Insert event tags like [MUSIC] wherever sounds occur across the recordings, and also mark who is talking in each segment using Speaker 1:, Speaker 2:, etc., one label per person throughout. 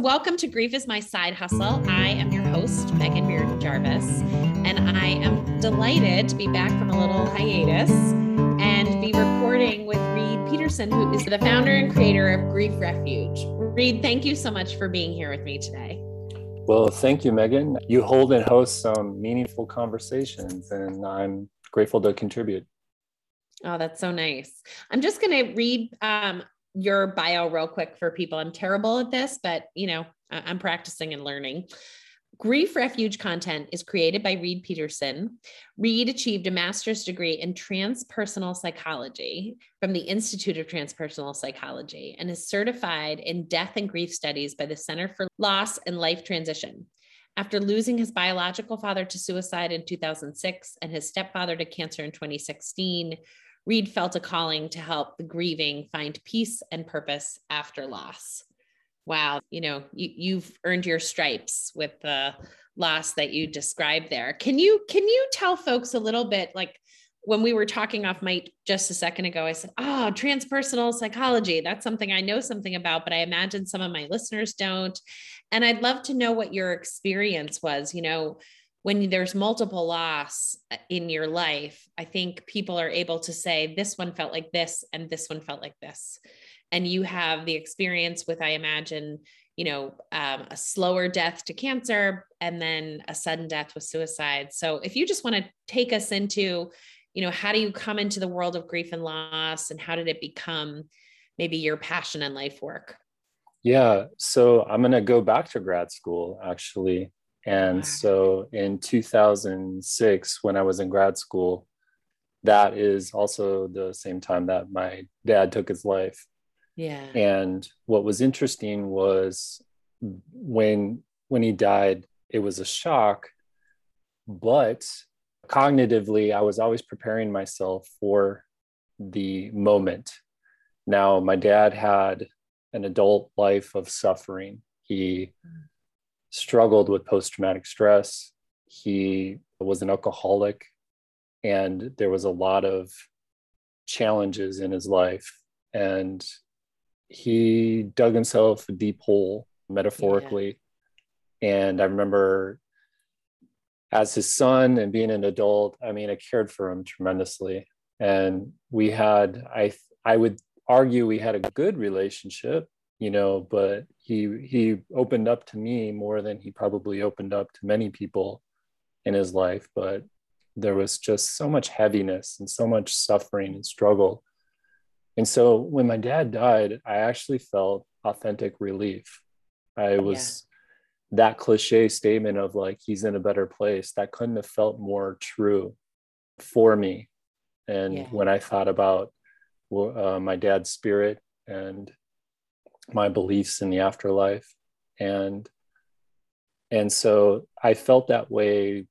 Speaker 1: Welcome to Grief is My Side Hustle. I am your host, Megan Beard Jarvis, and I am delighted to be back from a little hiatus and be recording with Reed Peterson, who is the founder and creator of Grief Refuge. Reed, thank you so much for being here with me today.
Speaker 2: Well, thank you, Megan. You hold and host some meaningful conversations, and I'm grateful to contribute.
Speaker 1: Oh, that's so nice. I'm just going to read um, your bio real quick for people. I'm terrible at this, but you know, I'm practicing and learning. Grief Refuge content is created by Reed Peterson. Reed achieved a master's degree in transpersonal psychology from the Institute of Transpersonal Psychology and is certified in death and grief studies by the Center for Loss and Life Transition. After losing his biological father to suicide in 2006 and his stepfather to cancer in 2016, Reed felt a calling to help the grieving find peace and purpose after loss. Wow, you know, you, you've earned your stripes with the loss that you described there. Can you can you tell folks a little bit like when we were talking off mic just a second ago, I said, Oh, transpersonal psychology. That's something I know something about, but I imagine some of my listeners don't. And I'd love to know what your experience was. You know, when there's multiple loss uh, in your life, I think people are able to say, this one felt like this and this one felt like this. And you have the experience with, I imagine, you know, um, a slower death to cancer and then a sudden death with suicide. So if you just want to take us into, you know, how do you come into the world of grief and loss and how did it become maybe your passion and life work?
Speaker 2: Yeah. So I'm going to go back to grad school actually. And so in 2006, when I was in grad school, that is also the same time that my dad took his life.
Speaker 1: Yeah.
Speaker 2: And what was interesting was when when he died, it was a shock, but cognitively, I was always preparing myself for the moment. Now, my dad had an adult life of suffering. He mm struggled with post traumatic stress. He was an alcoholic, and there was a lot of challenges in his life. And he dug himself a deep hole, metaphorically. Yeah. And I remember as his son and being an adult, I mean, I cared for him tremendously. And we had, I, I would argue we had a good relationship you know but he he opened up to me more than he probably opened up to many people in his life but there was just so much heaviness and so much suffering and struggle and so when my dad died i actually felt authentic relief i was yeah. that cliche statement of like he's in a better place that couldn't have felt more true for me and yeah. when i thought about uh, my dad's spirit and my beliefs in the afterlife and and so i felt that way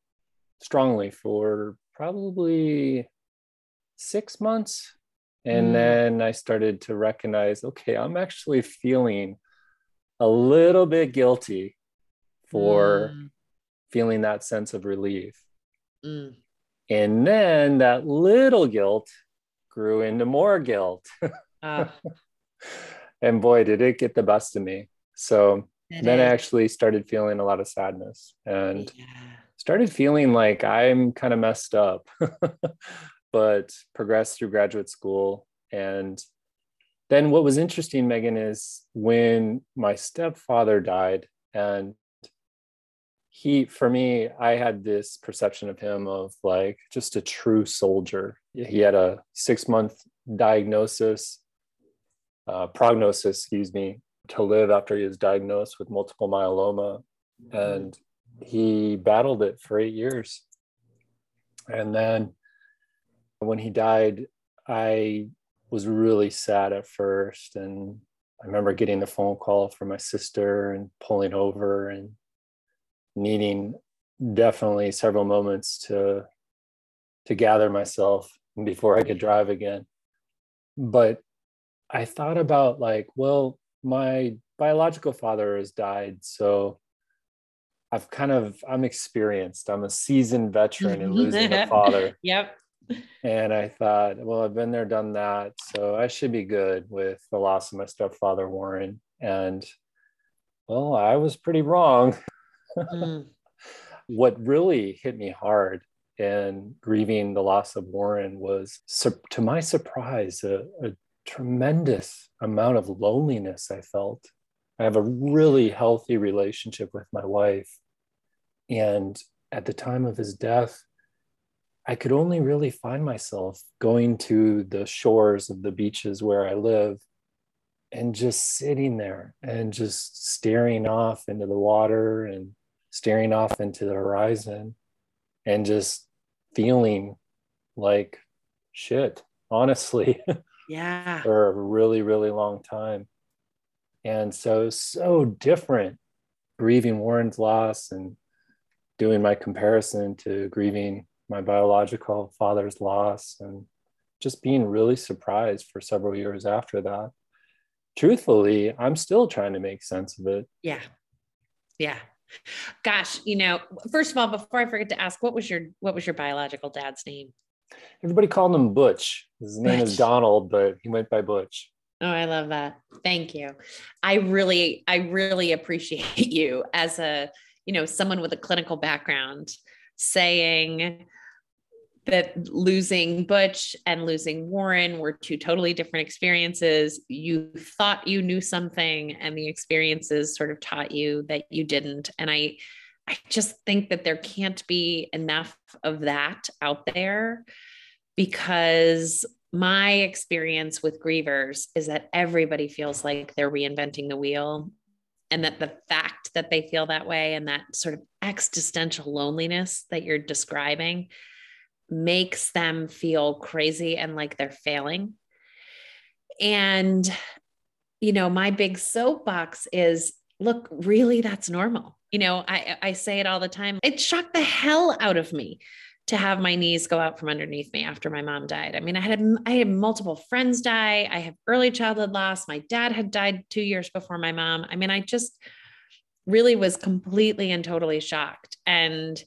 Speaker 2: strongly for probably six months and mm. then i started to recognize okay i'm actually feeling a little bit guilty for mm. feeling that sense of relief mm. and then that little guilt grew into more guilt uh. [LAUGHS] and boy, did it get the best of me. So it then is. I actually started feeling a lot of sadness and yeah. started feeling like I'm kind of messed up, [LAUGHS] but progressed through graduate school. And then what was interesting, Megan, is when my stepfather died and he for me i had this perception of him of like just a true soldier he had a six month diagnosis uh, prognosis, excuse me, to live after he was diagnosed with multiple myeloma. And he battled it for eight years. And then when he died, I was really sad at first. And I remember getting the phone call from my sister and pulling over and needing definitely several moments to to gather myself before I could drive again. But I thought about like, well, my biological father has died, so I've kind of I'm experienced. I'm a seasoned veteran in losing a [LAUGHS] father.
Speaker 1: Yep.
Speaker 2: And I thought, well, I've been there, done that, so I should be good with the loss of my stepfather Warren. And well, I was pretty wrong. [LAUGHS] mm. What really hit me hard in grieving the loss of Warren was, to my surprise, a, a tremendous amount of loneliness I felt. I have a really healthy relationship with my wife. And at the time of his death, I could only really find myself going to the shores of the beaches where I live and just sitting there and just staring off into the water and staring off into the horizon and just feeling like shit, honestly. [LAUGHS]
Speaker 1: Yeah.
Speaker 2: for a really, really long time. And so, so different grieving Warren's loss and doing my comparison to grieving my biological father's loss and just being really surprised for several years after that. Truthfully, I'm still trying to make sense of it.
Speaker 1: Yeah. Yeah. Gosh, you know, first of all, before I forget to ask, what was your what was your biological dad's name?
Speaker 2: Everybody called him Butch. His name Butch. is Donald, but he went by Butch.
Speaker 1: Oh, I love that. Thank you. I really, I really appreciate [LAUGHS] you as a, you know, someone with a clinical background saying that losing Butch and losing Warren were two totally different experiences. You thought you knew something, and the experiences sort of taught you that you didn't. And I, I just think that there can't be enough of that out there because my experience with grievers is that everybody feels like they're reinventing the wheel and that the fact that they feel that way and that sort of existential loneliness that you're describing makes them feel crazy and like they're failing. And you know my big soapbox is look really that's normal you know i i say it all the time it shocked the hell out of me to have my knees go out from underneath me after my mom died. I mean, I had I had multiple friends die. I have early childhood loss. My dad had died 2 years before my mom. I mean, I just really was completely and totally shocked. And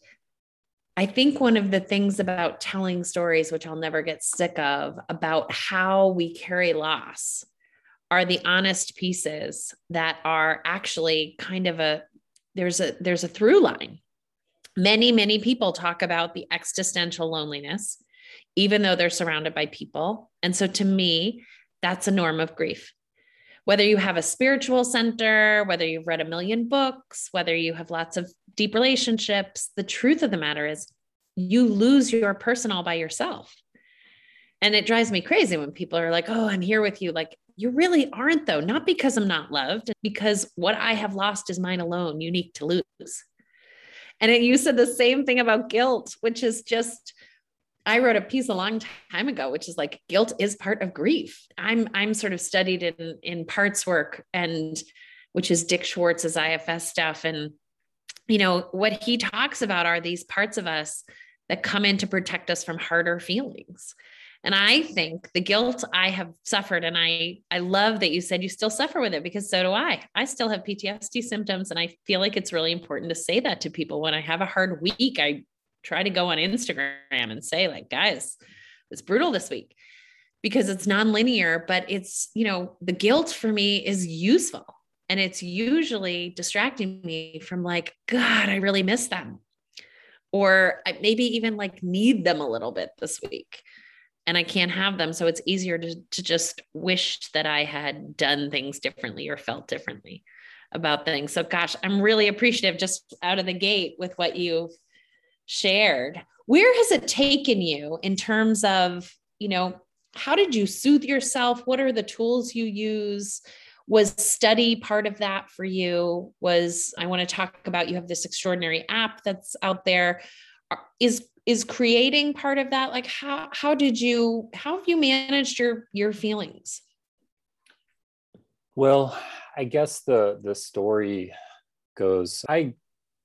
Speaker 1: I think one of the things about telling stories which I'll never get sick of about how we carry loss are the honest pieces that are actually kind of a there's a there's a through line Many, many people talk about the existential loneliness, even though they're surrounded by people. And so to me, that's a norm of grief. Whether you have a spiritual center, whether you've read a million books, whether you have lots of deep relationships, the truth of the matter is you lose your person all by yourself. And it drives me crazy when people are like, oh, I'm here with you. Like, you really aren't, though, not because I'm not loved, because what I have lost is mine alone, unique to lose. And it, you said the same thing about guilt, which is just, I wrote a piece a long time ago, which is like guilt is part of grief. I'm I'm sort of studied in in parts work and which is Dick Schwartz's IFS stuff. And you know, what he talks about are these parts of us that come in to protect us from harder feelings. And I think the guilt I have suffered, and I I love that you said you still suffer with it because so do I. I still have PTSD symptoms, and I feel like it's really important to say that to people when I have a hard week. I try to go on Instagram and say, like, guys, it's brutal this week because it's nonlinear, but it's, you know, the guilt for me is useful. And it's usually distracting me from like, God, I really miss them. Or I maybe even like need them a little bit this week and I can't have them. So it's easier to, to just wish that I had done things differently or felt differently about things. So, gosh, I'm really appreciative just out of the gate with what you've shared. Where has it taken you in terms of, you know, how did you soothe yourself? What are the tools you use? Was study part of that for you? Was I want to talk about you have this extraordinary app that's out there. Is is creating part of that? Like how how did you how have you managed your your feelings?
Speaker 2: Well i guess the the story goes i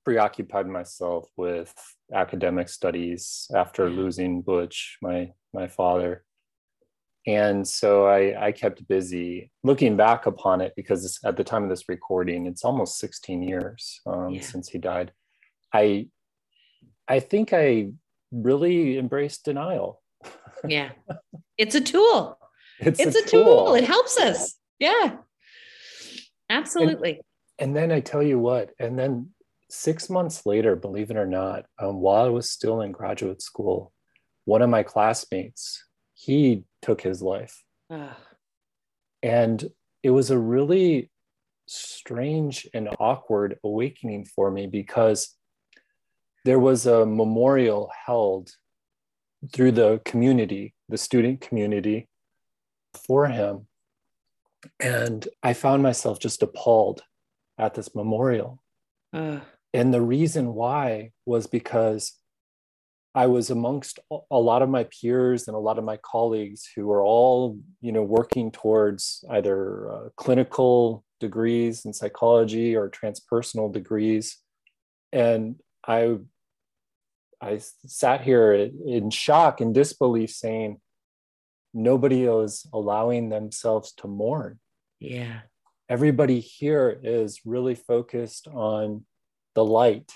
Speaker 2: preoccupied myself with academic studies after losing butch my my father. And so I, I kept busy looking back upon it because at the time of this recording it's almost 16 years um, yeah. since he died. I i think i really embrace denial.
Speaker 1: yeah. It's a tool. [LAUGHS] It's, it's a, a tool. tool. It helps us. Yeah. Absolutely.
Speaker 2: and then I tell you what, and then six months later, believe it or not, um, while I was still in graduate school, one of my classmates, he took his life. And it was a really strange and awkward awakening for me because there was a memorial held through the community, the student community for him. And I found myself just appalled at this memorial. Uh. And the reason why was because I was amongst a lot of my peers and a lot of my colleagues who were all, you know, working towards either uh, clinical degrees in psychology or transpersonal degrees, and I, I sat here in shock and disbelief, saying, nobody is allowing themselves to mourn.
Speaker 1: Yeah,
Speaker 2: everybody here is really focused on the light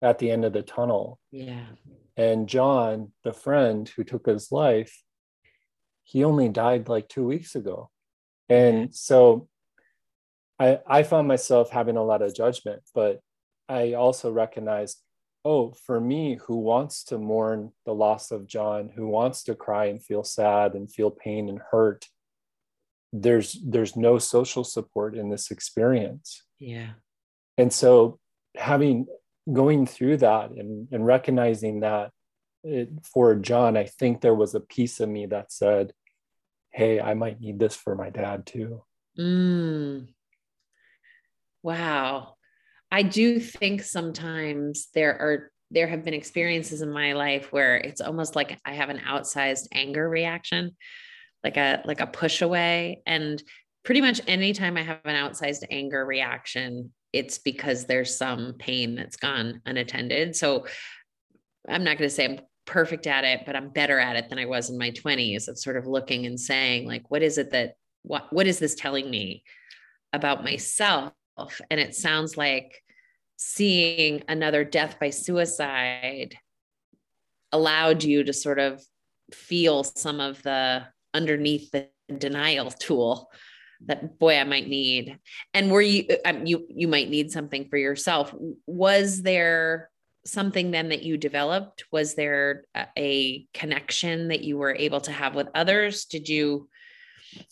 Speaker 2: at the end of the tunnel.
Speaker 1: Yeah.
Speaker 2: And John, the friend who took his life, he only died like two weeks ago. And yeah. so I, I found myself having a lot of judgment, but I also recognized, oh, for me, who wants to mourn the loss of John, who wants to cry and feel sad and feel pain and hurt, there's there's no social support in this experience.
Speaker 1: Yeah.
Speaker 2: And so having going through that and, and recognizing that it, for john i think there was a piece of me that said hey i might need this for my dad too.
Speaker 1: Mm. wow i do think sometimes there are there have been experiences in my life where it's almost like i have an outsized anger reaction like a like a push away. And pretty much anytime i have an outsized anger reaction it's because there's some pain that's gone unattended. So i'm not going to say i'm perfect at it but i'm better at it than i was in my 20s of sort of looking and saying like what is it that what what is this telling me about myself? And it sounds like seeing another death by suicide allowed you to sort of feel some of the underneath the denial tool that boy i might need. And were you um, you you might need something for yourself. Was there something then that you developed? Was there a connection that you were able to have with others? Did you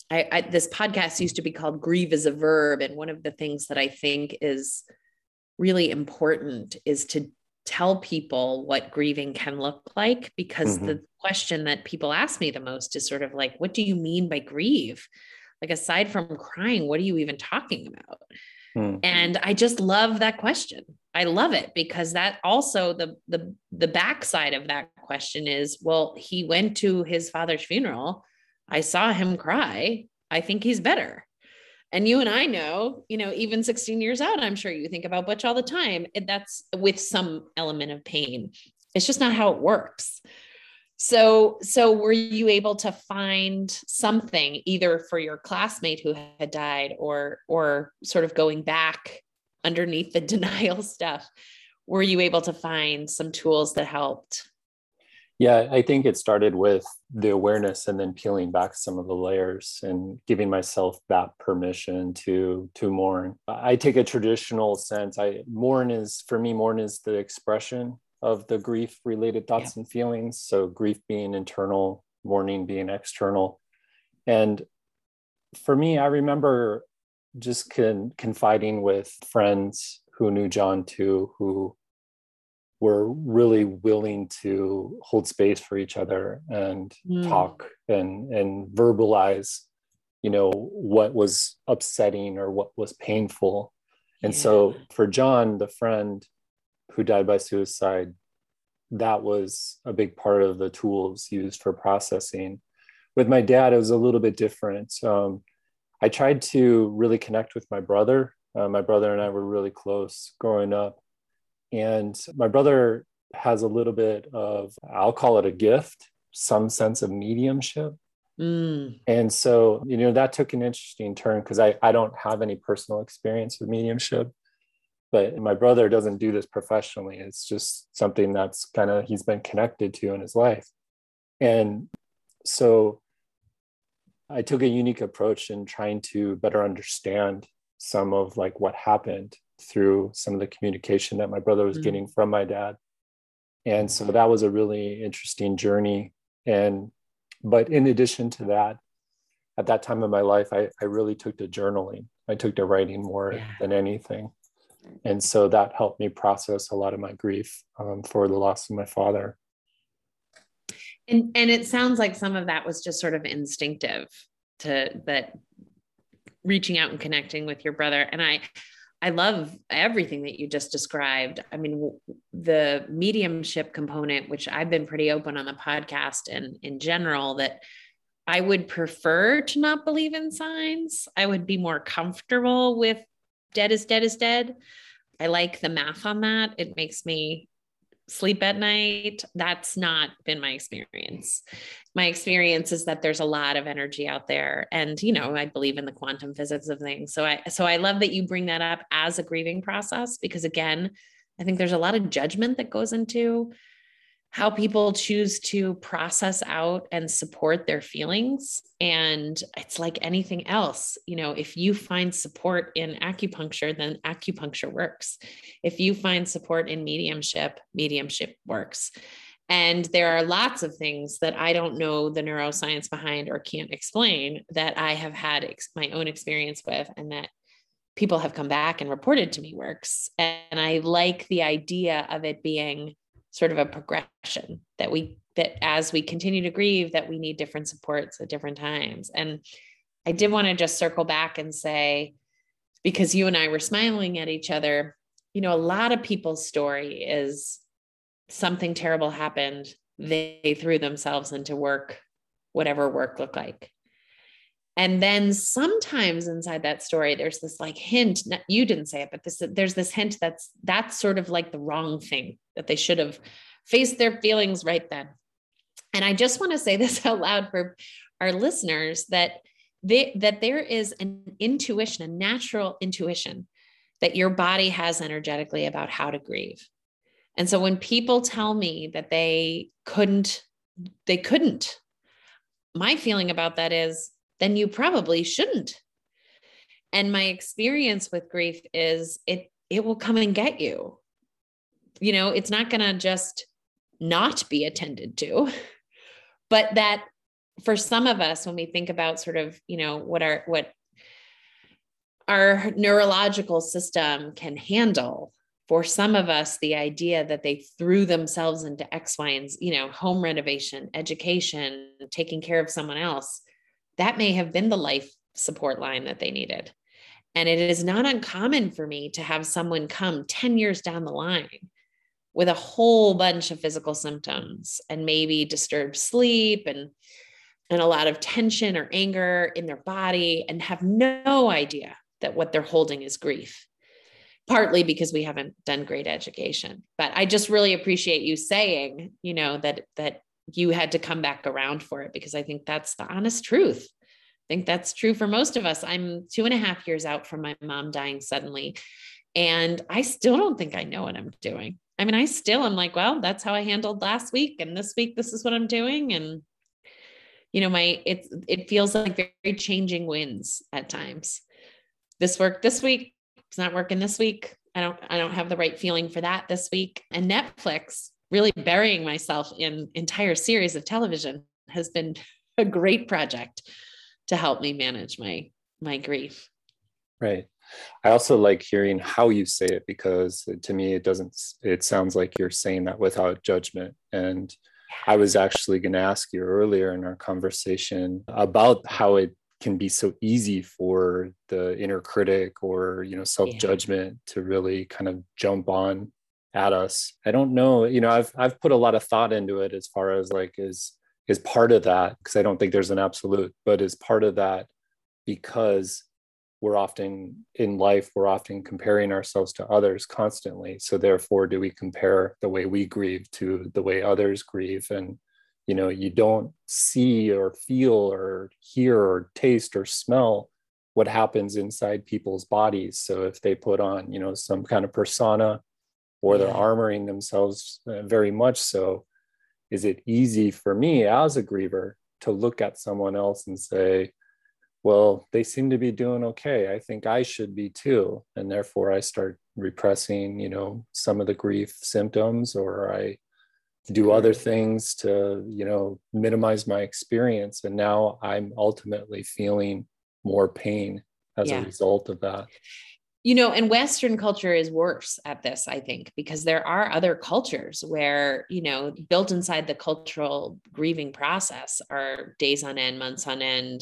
Speaker 1: I, I this podcast used to be called grieve as a verb. And one of the things that i think is really important is to tell people what grieving can look like because mm-hmm. the question that people ask me the most is sort of like what do you mean by grieve? Like aside from crying what are you even talking about? Mm-hmm. and i just love that question. I love it because that also the the the backside of that question is well he went to his father's funeral. I saw him cry. I think he's better and you and I know, you know, even 16 years out, I'm sure you think about Butch all the time. That's with some element of pain. It's just not how it works. So, so were you able to find something either for your classmate who had died or, or sort of going back underneath the [LAUGHS] denial stuff? Were you able to find some tools that helped?
Speaker 2: Yeah, I think it started with the awareness and then peeling back some of the layers and giving myself that permission to to mourn. I take a traditional sense. I mourn is for me mourn is the expression of the grief related thoughts yeah. and feelings. So grief being internal, mourning being external. And for me, I remember just con- confiding with friends who knew John too, who were really willing to hold space for each other and mm. talk and and verbalize you know what was upsetting or what was painful. And yeah. so for john the friend who died by suicide that was a big part of the tools used for processing. With my dad it was a little bit different. Um, i tried to really connect with my brother. Uh, my brother and i were really close growing up and my brother has a little bit of, I'll call it a gift, some sense of mediumship. Mm. And so, you know, that took an interesting turn because I, I don't have any personal experience with mediumship, but my brother doesn't do this professionally. It's just something that's kind of he's been connected to in his life. And so I took a unique approach in trying to better understand some of like what happened through some of the communication that my brother was mm-hmm. getting from my dad. And so that was a really interesting journey. And but in addition to that at that time of my life i, I really took to journaling. I took to writing more yeah. than anything. And so that helped me process a lot of my grief um, for the loss of my father.
Speaker 1: And and it sounds like some of that was just sort of instinctive to that reaching out and connecting with your brother. And i I love everything that you just described. I mean, the mediumship component, which I've been pretty open on the podcast and in general, that I would prefer to not believe in signs. I would be more comfortable with dead is dead is dead. I like the math on that. It makes me sleep at night. That's not been my experience. My experience is that there's a lot of energy out there. And, you know, I believe in the quantum physics of things. So I so I love that you bring that up as a grieving process because again, I think there's a lot of judgment that goes into how people choose to process out and support their feelings. And it's like anything else. You know, if you find support in acupuncture, then acupuncture works. If you find support in mediumship, mediumship works. And there are lots of things that I don't know the neuroscience behind or can't explain that I have had ex- my own experience with, and that people have come back and reported to me works. And I like the idea of it being sort of a progression that we that as we continue to grieve that we need different supports at different times. And i did want to just circle back and say because you and i were smiling at each other you know a lot of people's story is something terrible happened. They threw themselves into work whatever work looked like and then sometimes inside that story there's this like hint you didn't say it but this there's this hint that's that's sort of like the wrong thing that they should have faced their feelings right then. And i just want to say [LAUGHS] this out loud for our listeners that they, that there is an intuition a natural intuition that your body has energetically about how to grieve. And so when people tell me that they couldn't they couldn't my feeling about that is then you probably shouldn't. And my experience with grief is it it will come and get you. You know, it's not going to just not be attended to. [LAUGHS] But that for some of us when we think about sort of, you know, what our what our neurological system can handle for some of us the idea that they threw themselves into x y and you know home renovation education taking care of someone else that may have been the life support line that they needed. And it is not uncommon for me to have someone come 10 years down the line with a whole bunch of physical symptoms and maybe disturbed sleep and and a lot of tension or anger in their body and have no idea that what they're holding is grief partly because we haven't done great education but i just really appreciate you saying you know that that you had to come back around for it because I think that's the honest truth. I think that's true for most of us. I'm two and a half years out from my mom dying suddenly. And I still don't think I know what I'm doing. I mean, I still am like, well, that's how I handled last week. And this week, this is what I'm doing. And, you know, my, it, it feels like very changing winds at times. This worked this week. It's not working this week. I don't, I don't have the right feeling for that this week. And Netflix really burying myself in entire series of television has been [LAUGHS] a great project to help me manage my my grief.
Speaker 2: Right. I also like hearing how you say it because to me it doesn't it sounds like you're saying that without judgment. And i was actually going to ask you earlier in our conversation about how it can be so easy for the inner critic or you know self judgment yeah. to really kind of jump on at us. I don't know, you know, I've I've put a lot of thought into it as far as like is is part of that because I don't think there's an absolute, but is part of that because we're often in life we're often comparing ourselves to others constantly. So therefore do we compare the way we grieve to the way others grieve? And you know you don't see or feel or hear or taste or smell what happens inside people's bodies. So if they put on you know some kind of persona or they're armoring themselves uh, very much so is it easy for me as a griever to look at someone else and say well, they seem to be doing okay. I think I should be too. And therefore, I start repressing, you know, some of the grief symptoms, or I do other things to, you know, minimize my experience. And now I'm ultimately feeling more pain as yeah. a result of that
Speaker 1: you know and western culture is worse at this i think because there are other cultures where you know built inside the cultural grieving process are days on end months on end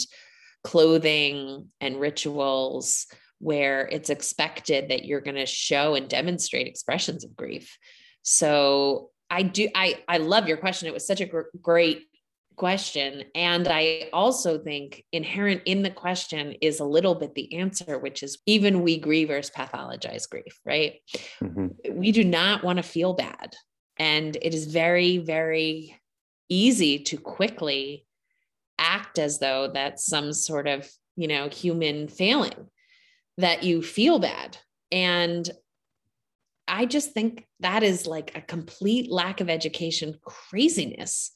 Speaker 1: clothing and rituals where it's expected that you're going to show and demonstrate expressions of grief. So i do i i love your question. It was such a gr- great question. And I also think inherent in the question is a little bit the answer, which is even we grievers pathologize grief, right? Mm-hmm. We do not want to feel bad. And it is very, very easy to quickly act as though that's some sort of, you know, human failing that you feel bad. And I just think that is like a complete lack of education craziness.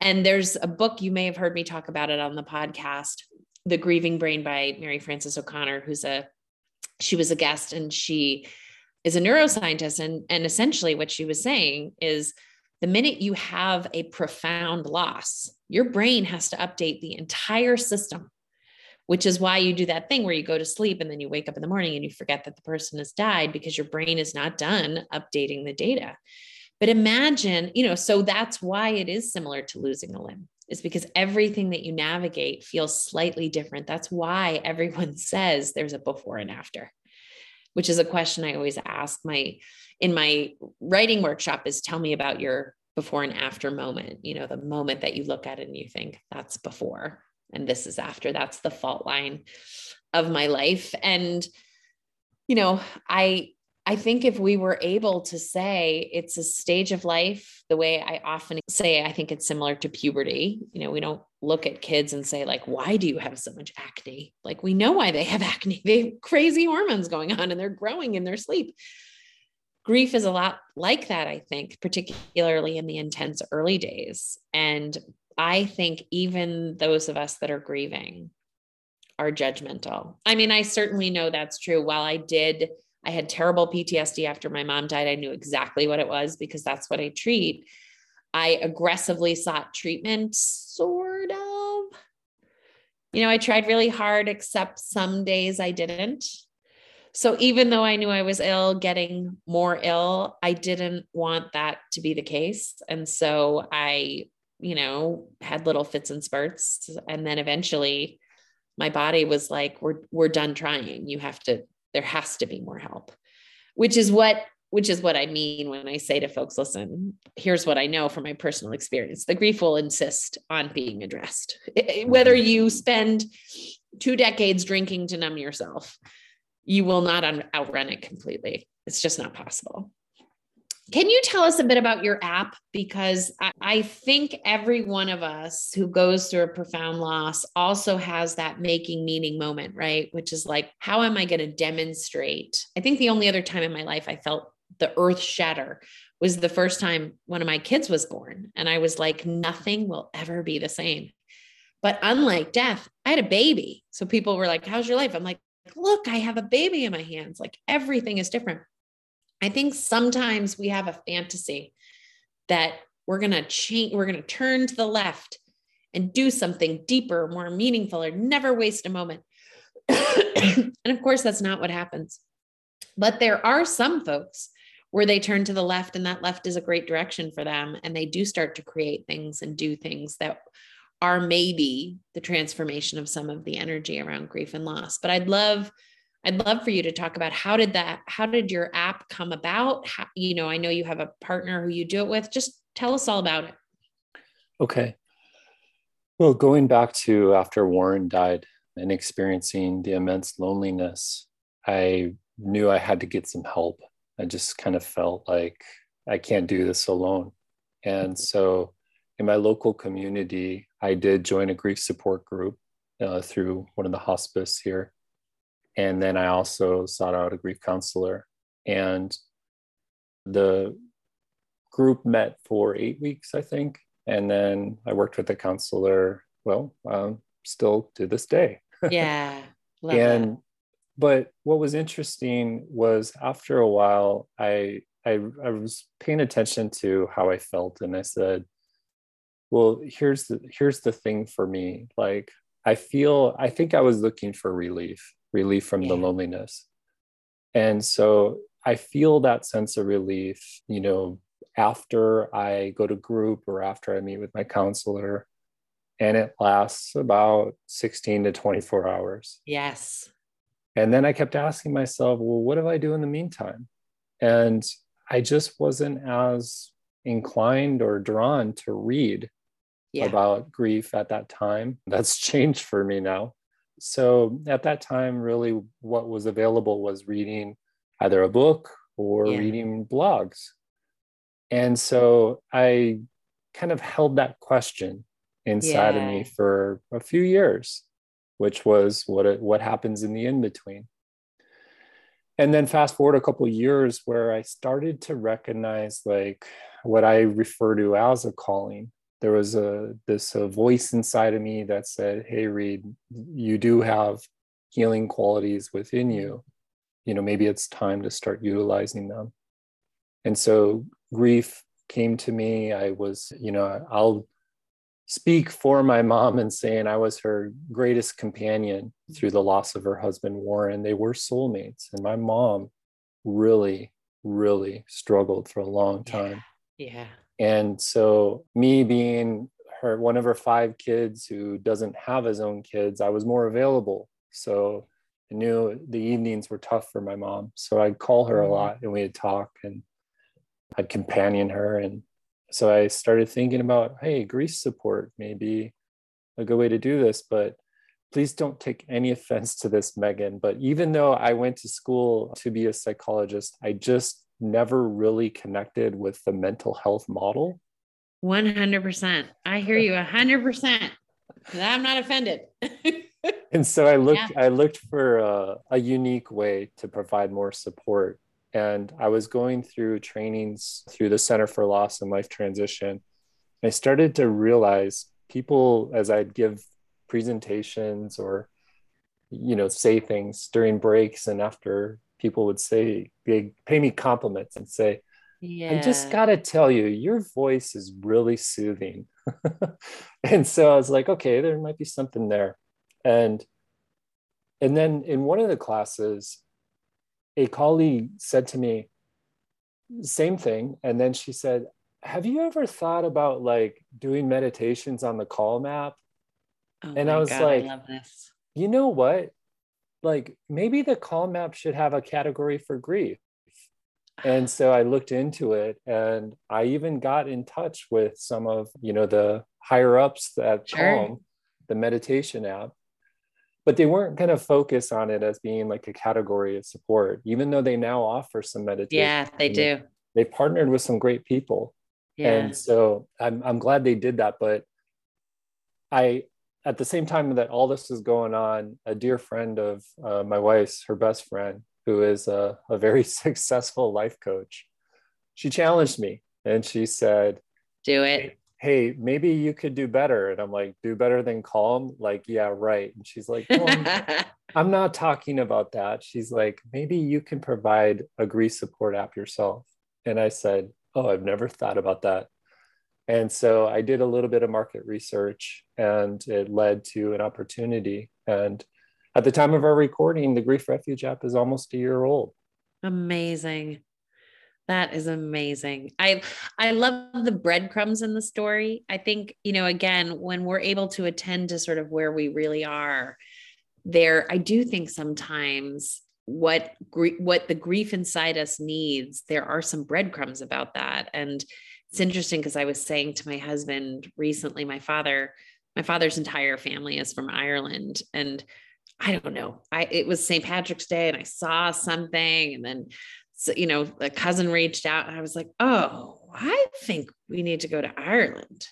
Speaker 1: And there's a book you may have heard me talk about it on the podcast, The Grieving Brain by Mary Frances O'Connor, who's a she was a guest and she is a neuroscientist and and essentially what she was saying is the minute you have a profound loss, your brain has to update the entire system, which is why you do that thing where you go to sleep and then you wake up in the morning and you forget that the person has died because your brain is not done updating the data. But imagine, you know, so that's why it is similar to losing a limb, is because everything that you navigate feels slightly different. That's why [LAUGHS] everyone says there's a before and after, which is a question I always ask my in my writing workshop is tell me about your before and after moment, you know, the moment that you look at it and you think that's before and this is after. That's the fault line of my life. And you know, I I think if we were able to say it's a stage of life, the way I often say, I think it's similar to puberty. You know, we don't look at kids and say, like, why do you have so much acne? Like, we know why they have [LAUGHS] acne. They have crazy hormones going on and they're growing in their sleep. Grief is a lot like that, I think, particularly in the intense early days. And I think even those of us that are grieving are judgmental. I mean, I certainly know that's true. While I did I had terrible PTSD after my mom died. I knew exactly what it was because that's what I treat. I aggressively sought treatment, sort of. You know, I tried really hard, except some days I didn't. So even though I knew I was ill, getting more ill, I didn't want that to be the case. And so I, you know, had little fits and spurts. And then eventually my body was like, we're, we're done trying. You have to there has to be more help which is what which is what i mean when i say to folks listen here's what i know from my personal experience. The grief will insist on being addressed. Mm-hmm. Whether you spend two decades drinking to numb yourself you will not un- outrun it completely. It's just not possible can you tell us a bit about your app? Because I, I, think every one of us who goes through a profound loss also has that making meaning moment, right? Which is like, how am I going to demonstrate? I think the only other time in my life I felt the earth shatter was the first time one of my kids was born. And I was like, nothing will ever be the same. But unlike death, I had a baby. So people were like, how's your life? I'm like, look, I have a baby in my hands. Like everything is different. I think sometimes we have a fantasy that we're going to change, we're going to turn to the left and do something deeper, more meaningful, or never waste a moment. [COUGHS] and of course, that's not what happens. But there are some folks where they turn to the left, and that left is a great direction for them. And they do start to create things and do things that are maybe the transformation of some of the energy around grief and loss. But I'd love I'd love for you to talk about how did that, how did your app come about? How, you know, I know you have a partner who you do it with. Just tell us all about it.
Speaker 2: Okay. Well, going back to after Warren died and experiencing the immense loneliness, I knew I had to get some help. I just kind of felt like I can't do this alone. And so in my local community, I did join a grief support group uh, through one of the hospice here. And then I also sought out a grief counselor. And the group met for eight weeks, I think. And then I worked with the counselor, well, um, still to this day.
Speaker 1: Yeah. [LAUGHS]
Speaker 2: and
Speaker 1: that.
Speaker 2: but what was interesting was after a while I, I i was paying attention to how i felt and i said well here's the here's the thing for me like i feel i think i was looking for relief relief from yeah. the loneliness. And so i feel that sense of relief you know after i go to group or after i meet with my counselor and it lasts about 16 to 24 hours.
Speaker 1: Yes.
Speaker 2: And then i kept asking myself well what do i do in the meantime? And i just wasn't as inclined or drawn to read yeah. about grief at that time. That's changed for me now so at that time really what was available was reading either a book or yeah. reading blogs and so i kind of held that question inside yeah. of me for a few years which was what it, what happens in the in between and then fast forward a couple years where i started to recognize like what i refer to as a calling there was a this a voice inside of me that said hey reed you do have healing qualities within you you know maybe it's time to start utilizing them and so grief came to me i was you know i'll speak for my mom and saying I was her greatest companion through the loss of her husband, Warren. They were soulmates. And my mom really, really struggled for a long time.
Speaker 1: Yeah. yeah.
Speaker 2: And so, me being her, one of her five kids who doesn't have his own kids, I was more available. So, I knew the evenings were tough for my mom. So, I'd call her a mm-hmm. lot and we'd talk and I'd companion her. And so I started thinking about, hey, grief support may be a good way to do this, but please don't take any [LAUGHS] offense to this, Megan. But even though I went to school to be a psychologist, I just never really connected with the mental health model.
Speaker 1: 100%. I hear you 100%. I'm not offended. [LAUGHS]
Speaker 2: and so I looked, yeah. I looked for a, a unique way to provide more support and I was going through trainings through the Center for Loss and Life Transition. I started to realize people, as I'd give presentations or, you know, say things during breaks and after people would say, they pay me compliments and say, yeah. I just got to tell you, your voice is really soothing. [LAUGHS] and so I was like, okay, there might be something there. And and then in one of the classes, a colleague said to me, same thing. And then she said, Have you ever thought about like doing meditations on the Calm app
Speaker 1: Oh and I was God, like, I
Speaker 2: you know what? Like maybe the Calm app should have a category for grief. [SIGHS] And so I looked into it and I even got in touch with some of, you know, the higher ups at sure. Calm, the meditation app but they weren't going to focus on it as being like a category of support even though they now offer some meditation
Speaker 1: yeah they do
Speaker 2: they partnered with some great people yeah. and so I'm, I'm glad they did that but i at the same time that all this is going on a dear friend of uh, my wife's her best friend who is a, a very [LAUGHS] successful life coach she challenged me and she said
Speaker 1: do it
Speaker 2: hey, maybe you could do better. And I'm like, do better than calm? Like, yeah, right. And she's like, no, I'm, [LAUGHS] I'm not talking about that. She's like, maybe you can provide a grief support app yourself. And I said, oh, I've never thought about that. And so I did a little bit of market research and it led to an opportunity. And at the time of our recording, the Grief Refuge app is almost a year old.
Speaker 1: Amazing. That is amazing. I I love the breadcrumbs in the story. I think, you know, again, when we're able to attend to sort of where we really are, there I do think sometimes what what the grief inside us needs, there are some breadcrumbs about that. And it's interesting because I was saying to my husband recently, my father, my father's entire family is from Ireland and I don't know. I it was St. Patrick's Day and I saw something and then so, you know, a cousin reached out and I was like, oh, I think we need to go to Ireland.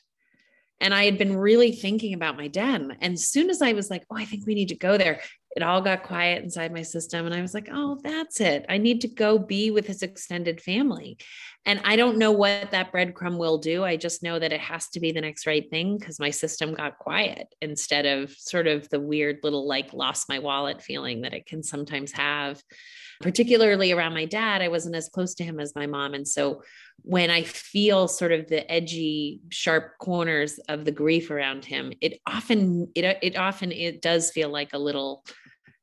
Speaker 1: And I had been really thinking about my dad. And as soon as I was like, oh, I think we need to go there, it all got quiet inside my system. And I was like, oh, that's it. I need to go be with his extended family. And I don't know what that breadcrumb will do. I just know that it has to be the next right thing because my system got quiet instead of sort of the weird little like lost my wallet feeling that it can sometimes have particularly around my dad, I wasn't as close to him as my mom. And so when I feel sort of the edgy, sharp corners of the grief around him, it often, it, it often, it does feel like a little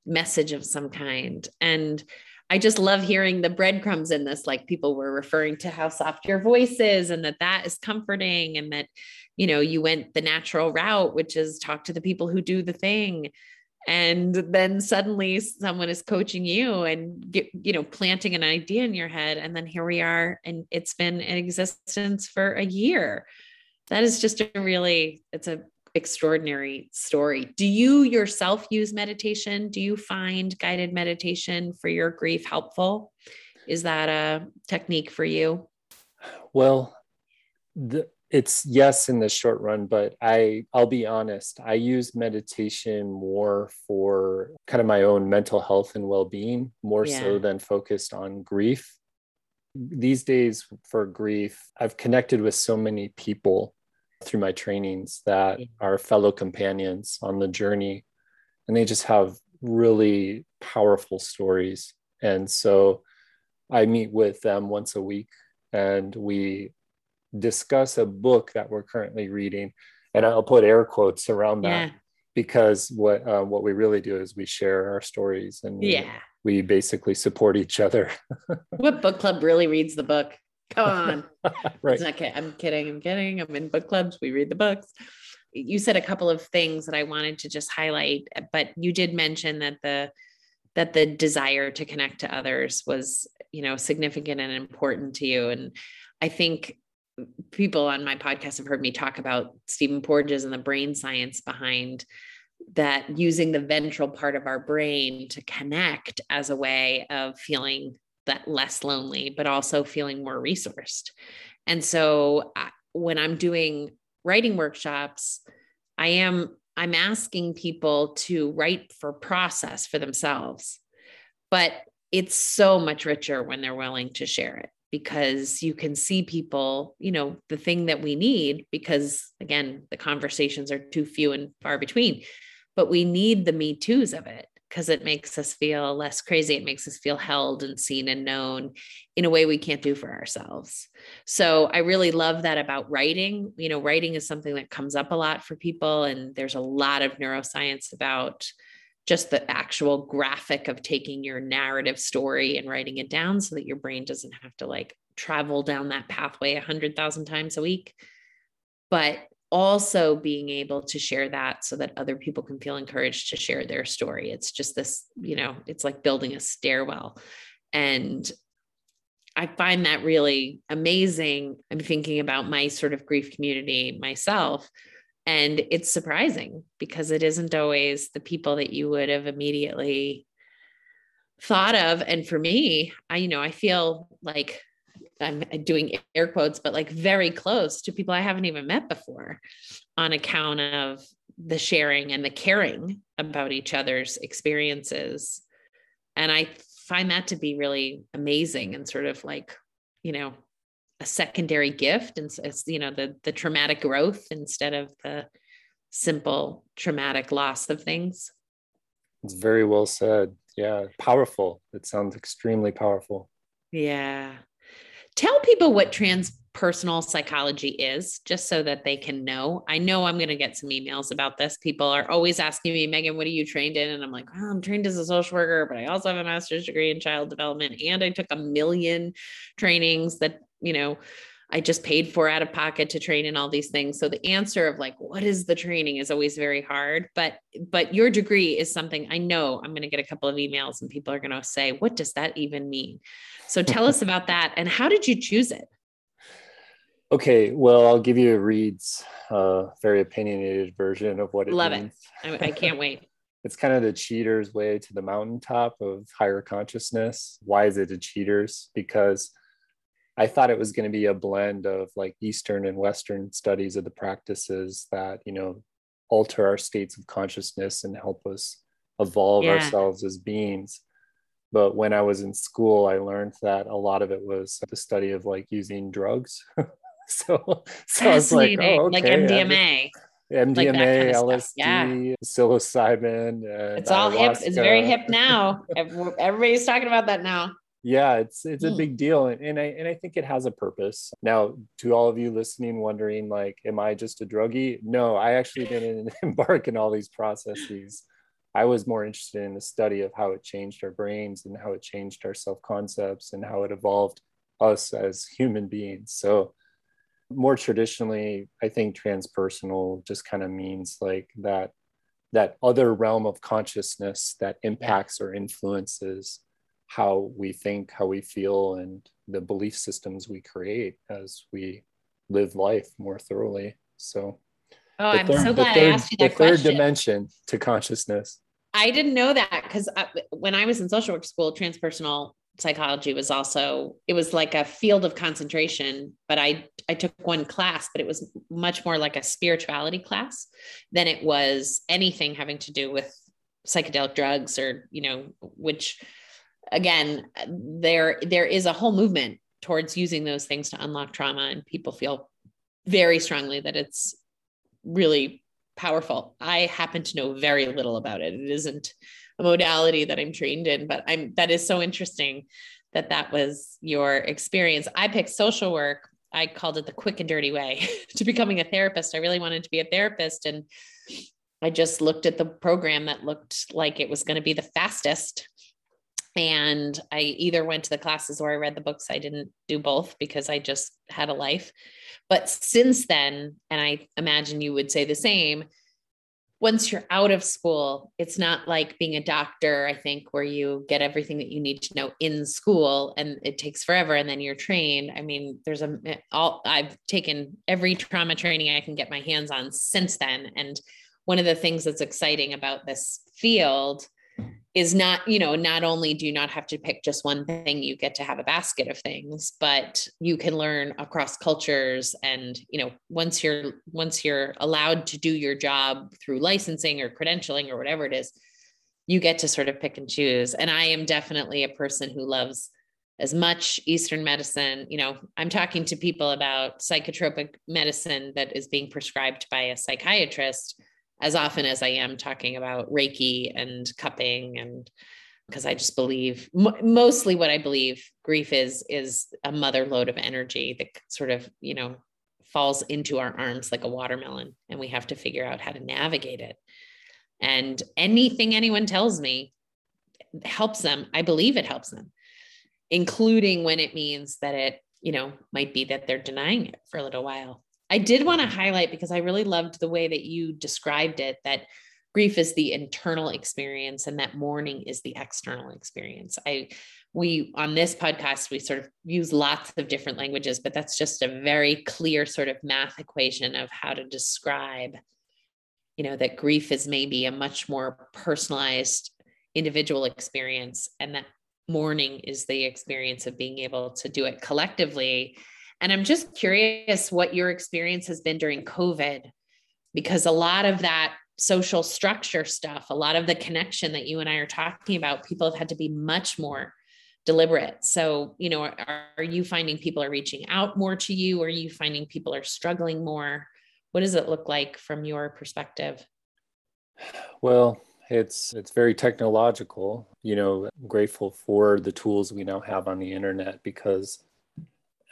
Speaker 1: message of some kind. And I just love hearing the breadcrumbs in this. Like people were referring to how soft your voice is and that that is comforting and that, you know, you went the natural route, which is talk to the people who do the thing and then suddenly someone is coaching you and get, you know planting an idea in your head and then here we are and it's been in existence for a year that is just a really it's a extraordinary story. Do you yourself use meditation? Do you find guided meditation for your grief helpful? Is that a technique for you?
Speaker 2: Well the it's yes in the short run but i i'll be honest i use meditation more for kind of my own mental health and well-being more yeah. so than focused on grief. These days for grief i've connected with so many people through my trainings that are fellow companions on the journey and they just have really powerful stories and so i meet with them once a week and we discuss a book that we're currently reading, and I'll put air quotes around that yeah. because what uh, what we really do is we share our stories and we,
Speaker 1: yeah,
Speaker 2: we basically support each other. [LAUGHS]
Speaker 1: what book club really reads the book? Come on, [LAUGHS]
Speaker 2: right?
Speaker 1: I'm kidding. I'm kidding. I'm in book clubs. We read the books. You said a couple of things that I wanted to just highlight, but you did mention that the that the desire to connect to others was you know significant and important to you and i think people on my podcast have heard me talk about Stephen Porges and the brain science behind that using the ventral part of our brain to connect as a way of feeling that less lonely, but also feeling more resourced. And so uh, when I'm doing writing workshops, I am I'm asking people to write for process for themselves. But it's so much richer when they're willing to share it because you can see people, you know, the thing that we need, because again, the conversations are too few and far between, but we need the me too's of it because it makes us feel less crazy. It makes us feel held and seen and known in a way we can't do for ourselves. So I really love that about writing. You know, writing is something that comes up a lot for people, and there's a lot of neuroscience about just the actual graphic of taking your narrative story and writing it down so that your brain doesn't have to like travel down that pathway a hundred thousand times a week. But also being able to share that so that other people can feel encouraged to share their story. It's just this, you know, it's like building a stairwell. And I find that really amazing. I'm thinking about my sort of grief community myself and it's surprising because it isn't always the people that you would have immediately thought of. And for me, I, you know, I feel like I'm uh, doing air quotes, but like very close to people I haven't even met before on account of the sharing and the caring about each other's experiences. And I find that to be really amazing and sort of like, you know, a secondary gift and it's you know the the traumatic growth instead of the simple traumatic loss of things.
Speaker 2: It's very well said. Yeah powerful. It sounds extremely powerful.
Speaker 1: Yeah tell people what transpersonal psychology is just so that they can know. I know i'm going to get some emails about this. People are always asking me megan what are you trained in? And i'm like well, i'm trained as a social worker but i also have a master's degree in child development and i took a million trainings that you know, I just paid for out of pocket to train in all these things. So the answer of like, what is the training is always very hard. But but your degree is something I know I'm going to get a couple of emails and people are going to say, what does that even mean? So tell us about that and how did you choose it?
Speaker 2: Okay, well, I'll give you a Reed's uh, very opinionated version of what it
Speaker 1: Love
Speaker 2: means.
Speaker 1: it. I, I can't wait. [LAUGHS]
Speaker 2: it's kind of the cheater's way to the mountaintop of higher consciousness. Why is it a cheater's? Because I thought it was going to be a blend of like Eastern and Western studies of the practices that, you know, alter our states of consciousness and help us evolve yeah. ourselves as beings but when i was in school i learned that a lot of it was the study of like using drugs [LAUGHS] so so i was like oh, okay.
Speaker 1: like mdma
Speaker 2: MDMA, like LSD, yeah. psilocybin.
Speaker 1: it's all hip. It's very hip now. Everybody's talking about that now.
Speaker 2: Yeah, it's it's a hmm. big deal, and, and I and I think it has a purpose. Now, to all of you listening, wondering like, am I just a druggie? No, I actually didn't [LAUGHS] embark in all these processes. I was more interested in the study of how it changed our brains and how it changed our self concepts and how it evolved us as human beings. So more traditionally i think transpersonal just kind of means like that that other realm of consciousness that impacts or influences how we think how we feel and the belief systems we create as we live life more thoroughly so
Speaker 1: oh i'm third, so glad third, i asked you that
Speaker 2: the
Speaker 1: question.
Speaker 2: third dimension to consciousness
Speaker 1: I didn't know that because when I was in social work school, transpersonal psychology was also it was like a field of concentration but i i took one class but it was much more like a spirituality class than it was anything having to do with psychedelic drugs or you know which again there there is a whole movement towards using those things to unlock trauma and people feel very strongly that it's really powerful i happen to know very little about it it isn't a modality that I'm trained in, but I'm that is so interesting that that was your experience. I picked social work. I called it the quick and dirty way [LAUGHS] to becoming a therapist. I really wanted to be a therapist and I just looked at the program that looked like it was going to be the fastest. And I either went to the classes or I read the books. I didn't do both because I just had a life. But since then, and I imagine you would say the same, once you're out of school, it's not like being a doctor, I think, where you get everything that you need to know in school and it takes forever and then you're trained. I mean, there's a all I've taken every trauma training I can get my hands on since then. And one of the things that's exciting about this field is not you know not only do you not have to pick just one thing you get to have a basket of things but you can learn across cultures and you know once you're once you're allowed to do your job through licensing or credentialing or whatever it is you get to sort of pick and choose. And i am definitely a person who loves as much eastern medicine. You know i'm talking to people about psychotropic medicine that is being prescribed by a psychiatrist as often as I am talking about Reiki and cupping and because I just believe mostly what I believe grief is is a mother load of energy that sort of, you know, falls into our arms like a watermelon and we have to figure out how to navigate it. And anything anyone tells me helps them. I believe it helps them, including when it means that it, you know, might be that they're denying it for a little while. I did want to highlight because I really loved the way that you described it that grief is the internal experience and that mourning is the external experience. I we on this podcast we sort of use lots of different languages but that's just a very clear sort of math equation of how to describe you know that grief is maybe a much more personalized individual experience and that mourning is the experience of being able to do it collectively and I'm just curious what your experience has been during COVID, because a lot of that social structure stuff, a lot of the connection that you and I are talking about, people have had to be much more deliberate. So, you know, are, are you finding people are reaching out more to you? Or are you finding people are struggling more? What does it look like from your perspective?
Speaker 2: Well, it's it's very technological you know I'm grateful for the tools we now have on the internet because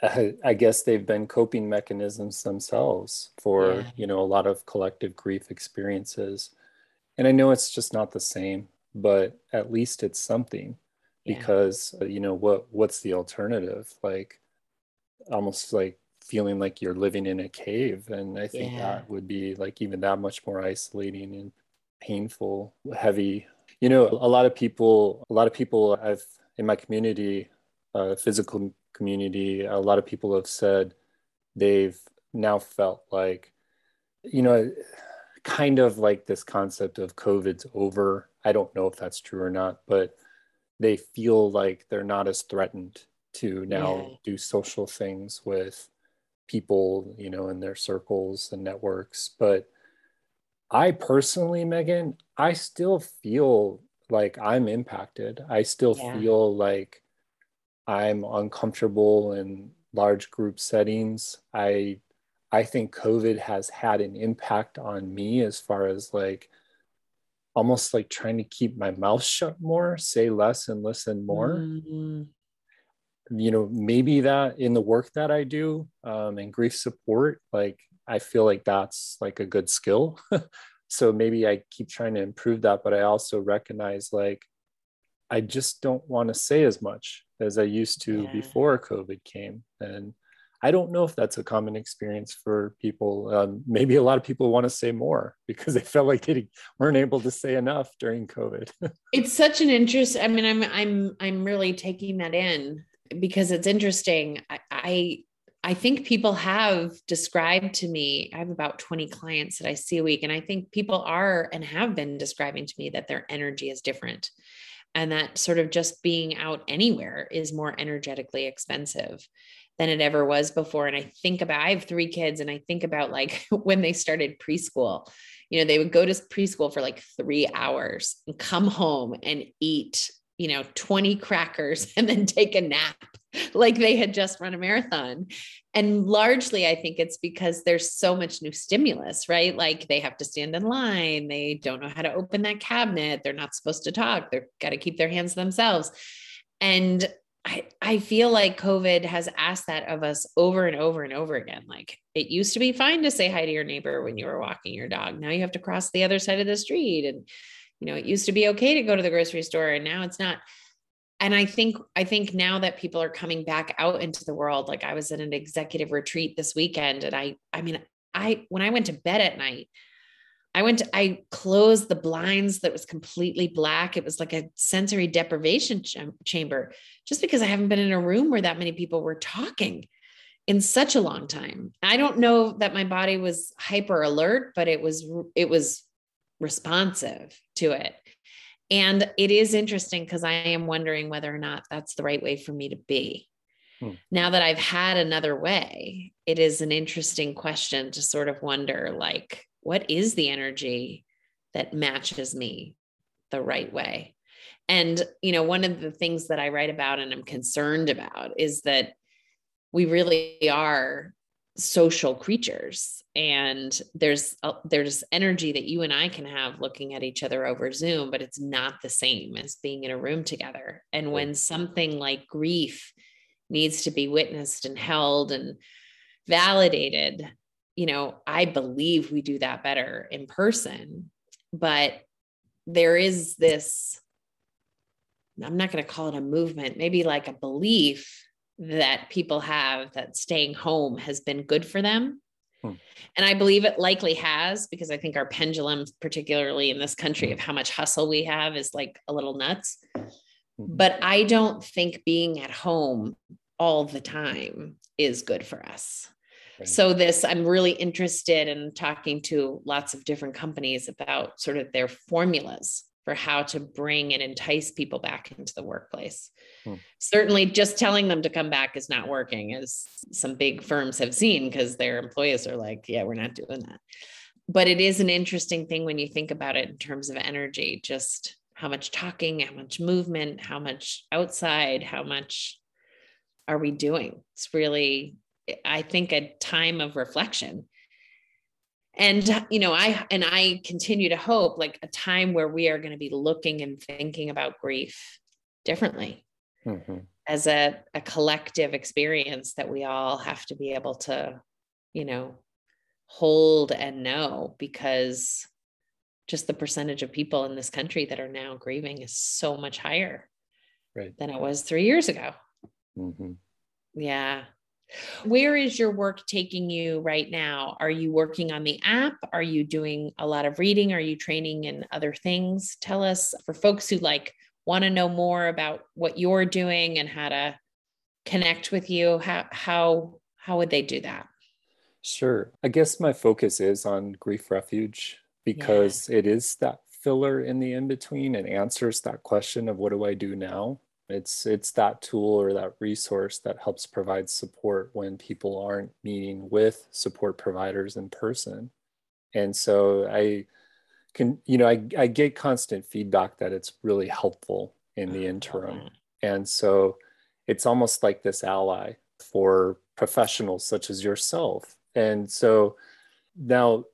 Speaker 2: [LAUGHS] I guess they've been coping mechanisms themselves for yeah. you know a lot of collective grief experiences, and I know it's just not the same, but at least it's something yeah. because uh, you know what what's the alternative? Like almost like feeling like you're living in a cave, and I think yeah. that would be like even that much more isolating and painful, heavy. You know, a lot of people, a lot of people I've in my community, uh, physical community, a lot of people have said they've now felt like, you know, kind of like this concept of COVID's over. I don't know if that's true or not, but they feel like they're not as threatened to now yeah. do social things with people, you know, in their circles and networks. But I personally, Megan, I still feel like I'm impacted. I still yeah. feel like I'm uncomfortable in large group settings. I I think COVID has had an impact on me as far as like almost like trying to keep my mouth shut more, say less and listen more. Mm-hmm. You know, maybe that in the work that I do um, and grief support, like I feel like that's like a good skill. [LAUGHS] so maybe I keep trying to improve that, but I also recognize like I just don't want to say as much as I used to yeah. before COVID came. And I don't know if that's a common experience for people. Um, maybe a lot of people want to say more [LAUGHS] because they felt like they weren't able to say enough during COVID. [LAUGHS]
Speaker 1: it's such an interest. I mean, I'm I'm I'm really taking that in because it's interesting. I, I I think people have described to me, I have about 20 clients that I see a week, and I think people are and have been describing to me that their energy is different and that sort of just being out anywhere is more energetically expensive than it ever was before. And I think about, I have three kids, and I think about like [LAUGHS] when they started preschool, you know, they would go to preschool for like three hours and come home and eat, you know, 20 crackers [LAUGHS] and then take a nap [LAUGHS] like they had just run a marathon. And largely, I think it's because there's so much new stimulus, right? Like they have to stand in line, they don't know how to open that cabinet, they're not supposed to talk, they've got to keep their hands to themselves. And I, I feel like COVID has asked that of us over and over and over again. Like it used to be fine to say hi to your neighbor when you were walking your dog. Now you have to cross the other side of the street. And, you know, it used to be okay to go to the grocery store and now it's not and i think i think now that people are coming back out into the world like i was at an executive retreat this weekend and i i mean i when i went to bed at night i went to i closed the blinds that was completely black. It was like a sensory deprivation ch- chamber just because i haven't been in a room where that many people were talking in such a long time. I don't know that my body was hyper alert but it was it was responsive to it and it is interesting because I am wondering whether or not that's the right way for me to be. Hmm. Now that I've had another way, it is an interesting question to sort of wonder like, what is the energy that matches me the right way? And, you know, one of the things that I write about and I'm concerned about is that we really are social creatures. And there's a, there's energy that you and I can have looking at each other over Zoom but it's not the same as being in a room together. And when something like grief needs to be witnessed and held and validated you know I believe we do that better in person. But there is this I'm not going to call it a movement maybe like a belief that people have that staying home has been good for them. Hmm. And I believe it likely has because I think our pendulum, particularly in this country, of how much hustle we have is like a little nuts. Mm-hmm. But I don't think being at home all the time is good for us. Right. So, this, I'm really interested in talking to lots of different companies about sort of their formulas for how to bring and entice people back into the workplace. Hmm. Certainly, just telling them to come back is not working, as some big firms have seen, because their employees are like, yeah, we're not doing that. But it is an interesting thing when you think about it in terms of energy, just how much talking, how much movement, how much outside, how much are we doing? It's really, I think, a time of reflection and you know i and i continue to hope like a time where we are going to be looking and thinking about grief differently mm-hmm. as a, a collective experience that we all have to be able to you know hold and know because just the percentage of people in this country that are now grieving is so much higher right. than it was three years ago mm-hmm. yeah where is your work taking you right now? Are you working on the app? Are you doing a lot of reading? Are you training in other things? Tell us for folks who like want to know more about what you're doing and how to connect with you, how how how would they do that?
Speaker 2: Sure. I guess my focus is on Grief Refuge because yeah. it is that filler in the in between and answers that question of what do I do now? It's it's that tool or that resource that helps provide support when people aren't meeting with support providers in person. And so I can you know I, I get constant feedback that it's really helpful in the mm-hmm. interim. And so it's almost like this ally for professionals such as yourself. And so now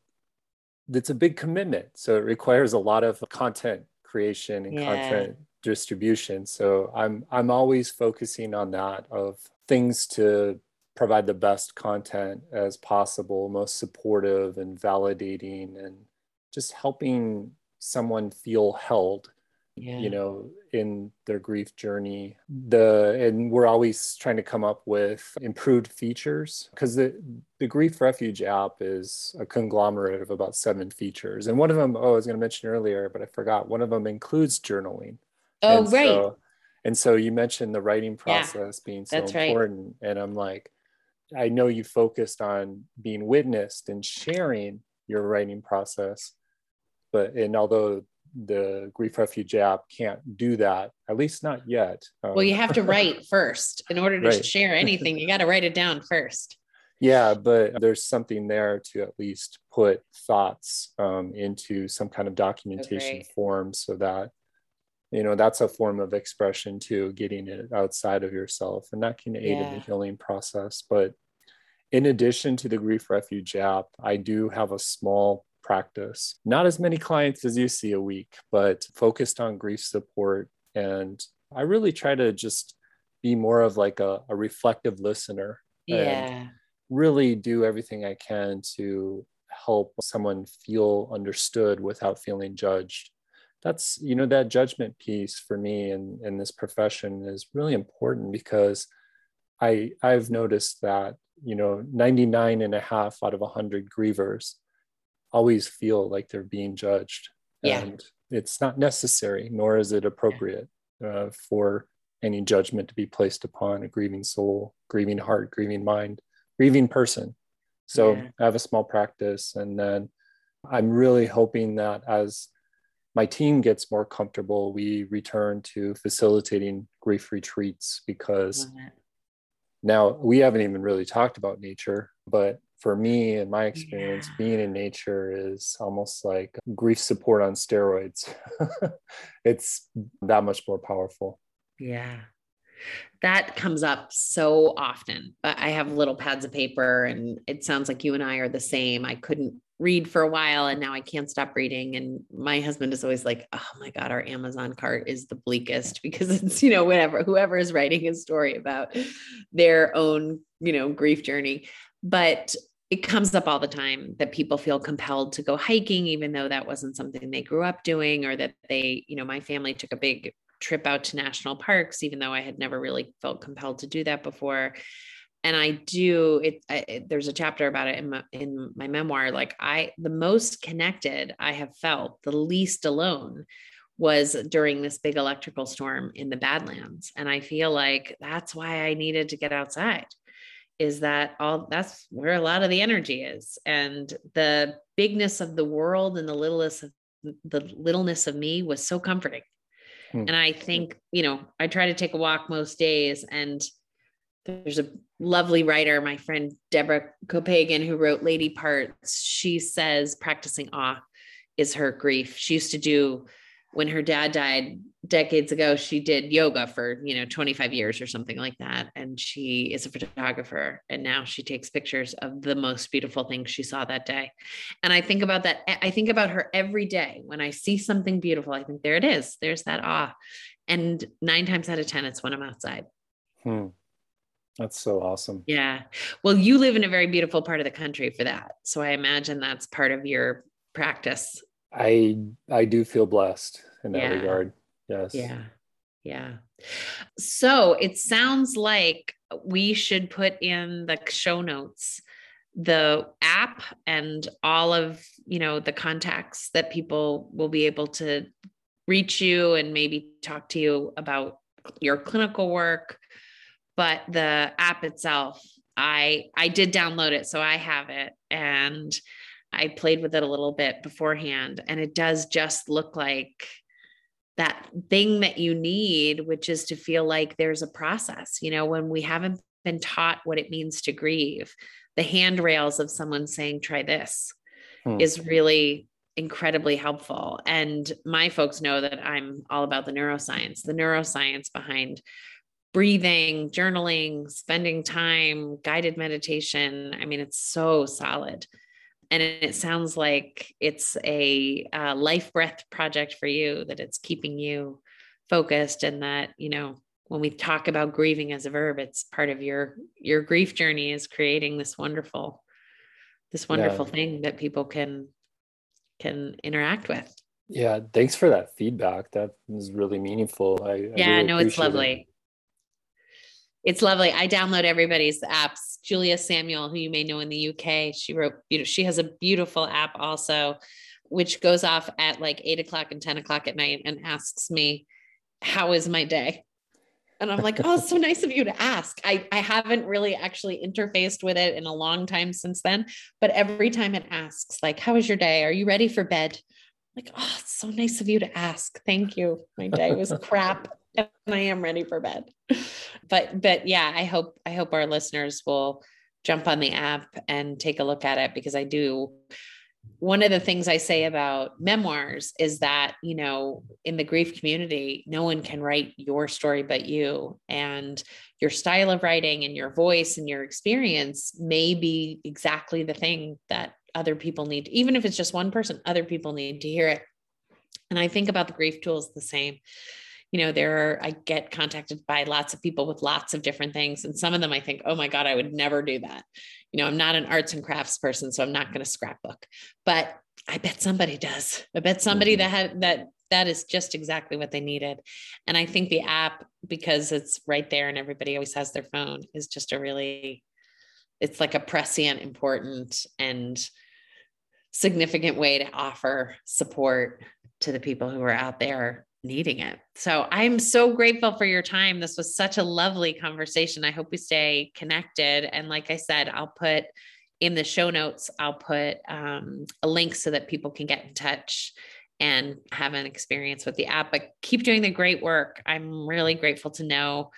Speaker 2: it's a big commitment. So it requires a lot of content creation and yeah. content distribution. So i'm i'm always focusing on that of things to provide the best content as possible most supportive and validating and just helping someone feel held yeah. you know in their grief journey. The and we're always trying to come up with improved features because the the grief refuge app is a conglomerate of about seven features. And one of them oh i was going to mention earlier but i forgot. One of them includes journaling
Speaker 1: oh and right
Speaker 2: so, and so you mentioned the writing process yeah, being so important right. and i'm like i know you focused on being witnessed and sharing your writing process but and although the grief refuge app can't do that at least not yet
Speaker 1: um, well you have to [LAUGHS] write first in order to right. share anything you got to write it down first
Speaker 2: yeah but there's something there to at least put thoughts um, into some kind of documentation okay. form so that you know that's a form of expression too getting it outside of yourself and that can aid yeah. in the healing process but in addition to the grief refuge app i do have a small practice. Not as many clients as you see a week, but focused on grief support. And I really try to just be more of like a, a reflective listener.
Speaker 1: Yeah.
Speaker 2: really do everything I can to help someone feel understood without feeling judged. That's, you know, that judgment piece for me in, in this profession is really important because I, I've noticed that, you know, 99 and a half out of 100 grievers always feel like they're being judged.
Speaker 1: Yeah.
Speaker 2: And it's not necessary, nor is it appropriate uh, for any judgment to be placed upon a grieving soul, grieving heart, grieving mind, grieving person. So yeah. I have a small practice. And then I'm really hoping that as my team gets more comfortable, we return to facilitating grief retreats because now we haven't even really talked about nature, but for me and my experience yeah. being in nature is almost like grief support on steroids. [LAUGHS] It's that much more powerful.
Speaker 1: Yeah. That comes up so often but i have little pads of paper and it sounds like you and i are the same. I couldn't read for a while and now i can't stop reading and my husband is always like oh my god our amazon cart is the bleakest [LAUGHS] because it's you know whatever whoever is writing a story about their own you know grief journey. But it comes up all the time that people feel compelled to go hiking even though that wasn't something they grew up doing or that they you know my family took a big trip out to national parks even though i had never really felt compelled to do that before and i do it, I, it there's a chapter about it in my, in my memoir like i the most connected i have felt the least alone was during this big electrical storm in the badlands. And i feel like that's why i needed to get outside is that all that's where a lot of the energy is. And the bigness of the world and the littlest of the littleness of me was so comforting. Hmm. and i think you know i try to take a walk most days and there's a lovely writer my friend deborah copaken who wrote lady parts. She says practicing awe is her grief. She used to do when her dad died decades ago she did yoga for you know 25 years or something like that. And she is a photographer and now she takes pictures of the most beautiful things she saw that day. And i think about that i think about her every day. When i see something beautiful i think there it is. There's that awe. And nine times out of ten it's when i'm outside.
Speaker 2: Hmm. That's so awesome
Speaker 1: yeah well you live in a very beautiful part of the country for that so i imagine that's part of your practice
Speaker 2: I I do feel blessed in that yeah. regard. Yes.
Speaker 1: Yeah. Yeah. So it sounds like we should put in the show notes the app and all of you know the contacts that people will be able to reach you and maybe talk to you about your clinical work but the app itself i i did download it so i have it and I played with it a little bit beforehand, and it does just look like that thing that you need, which is to feel like there's a process. You know, when we haven't been taught what it means to grieve, the handrails of someone saying, try this hmm. is really incredibly helpful. And my folks know that I'm all about the neuroscience, the neuroscience behind breathing, journaling, spending time, guided meditation. I mean, it's so solid. And it sounds like it's a, a life breath project for you, that it's keeping you focused and that, you know, when we talk about grieving as a verb, it's part of your your grief journey is creating this wonderful, this wonderful yeah. thing that people can can interact with.
Speaker 2: Yeah, thanks for that feedback. That was really meaningful. I,
Speaker 1: yeah, I really no, it's lovely. It. It's lovely. I download everybody's apps. Julia Samuel, who you may know in the UK, she wrote, she has a beautiful app also, which goes off at like eight o'clock and 10 o'clock at night and asks me, How is my day? And I'm like, oh, so nice of you to ask. I, I haven't really actually interfaced with it in a long time since then. But every time it asks, like, how was your day? Are you ready for bed? I'm like, oh, it's so nice of you to ask. Thank you. My day was [LAUGHS] crap and I am ready for bed. [LAUGHS] But but yeah, I hope I hope our listeners will jump on the app and take a look at it because I do one of the things I say about memoirs is that, you know, in the grief community, no one can write your story but you. And your style of writing and your voice and your experience may be exactly the thing that other people need. Even if it's just one person, other people need to hear it. And I think about the grief tools the same you know there are i get contacted by lots of people with lots of different things and some of them i think oh my god i would never do that. You know i'm not an arts and crafts person so i'm not going to scrapbook. But i bet somebody does. I bet somebody mm-hmm. that had that that is just exactly what they needed. And i think the app because it's right there and everybody always has their phone is just a really it's like a prescient important and significant way to offer support to the people who are out there needing it. So I'm so grateful for your time. This was such a lovely conversation. I hope we stay connected. And like I said, I'll put in the show notes, I'll put um, a link so that people can get in touch and have an experience with the app. But keep doing the great work. I'm really grateful to know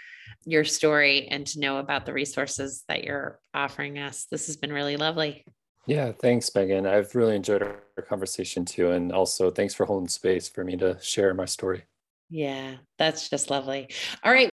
Speaker 1: your story and to know about the resources that you're offering us. This has been really lovely.
Speaker 2: Yeah, thanks, Megan. I've really enjoyed our conversation too. And also, thanks for holding space for me to share my story.
Speaker 1: Yeah, that's just lovely. All right.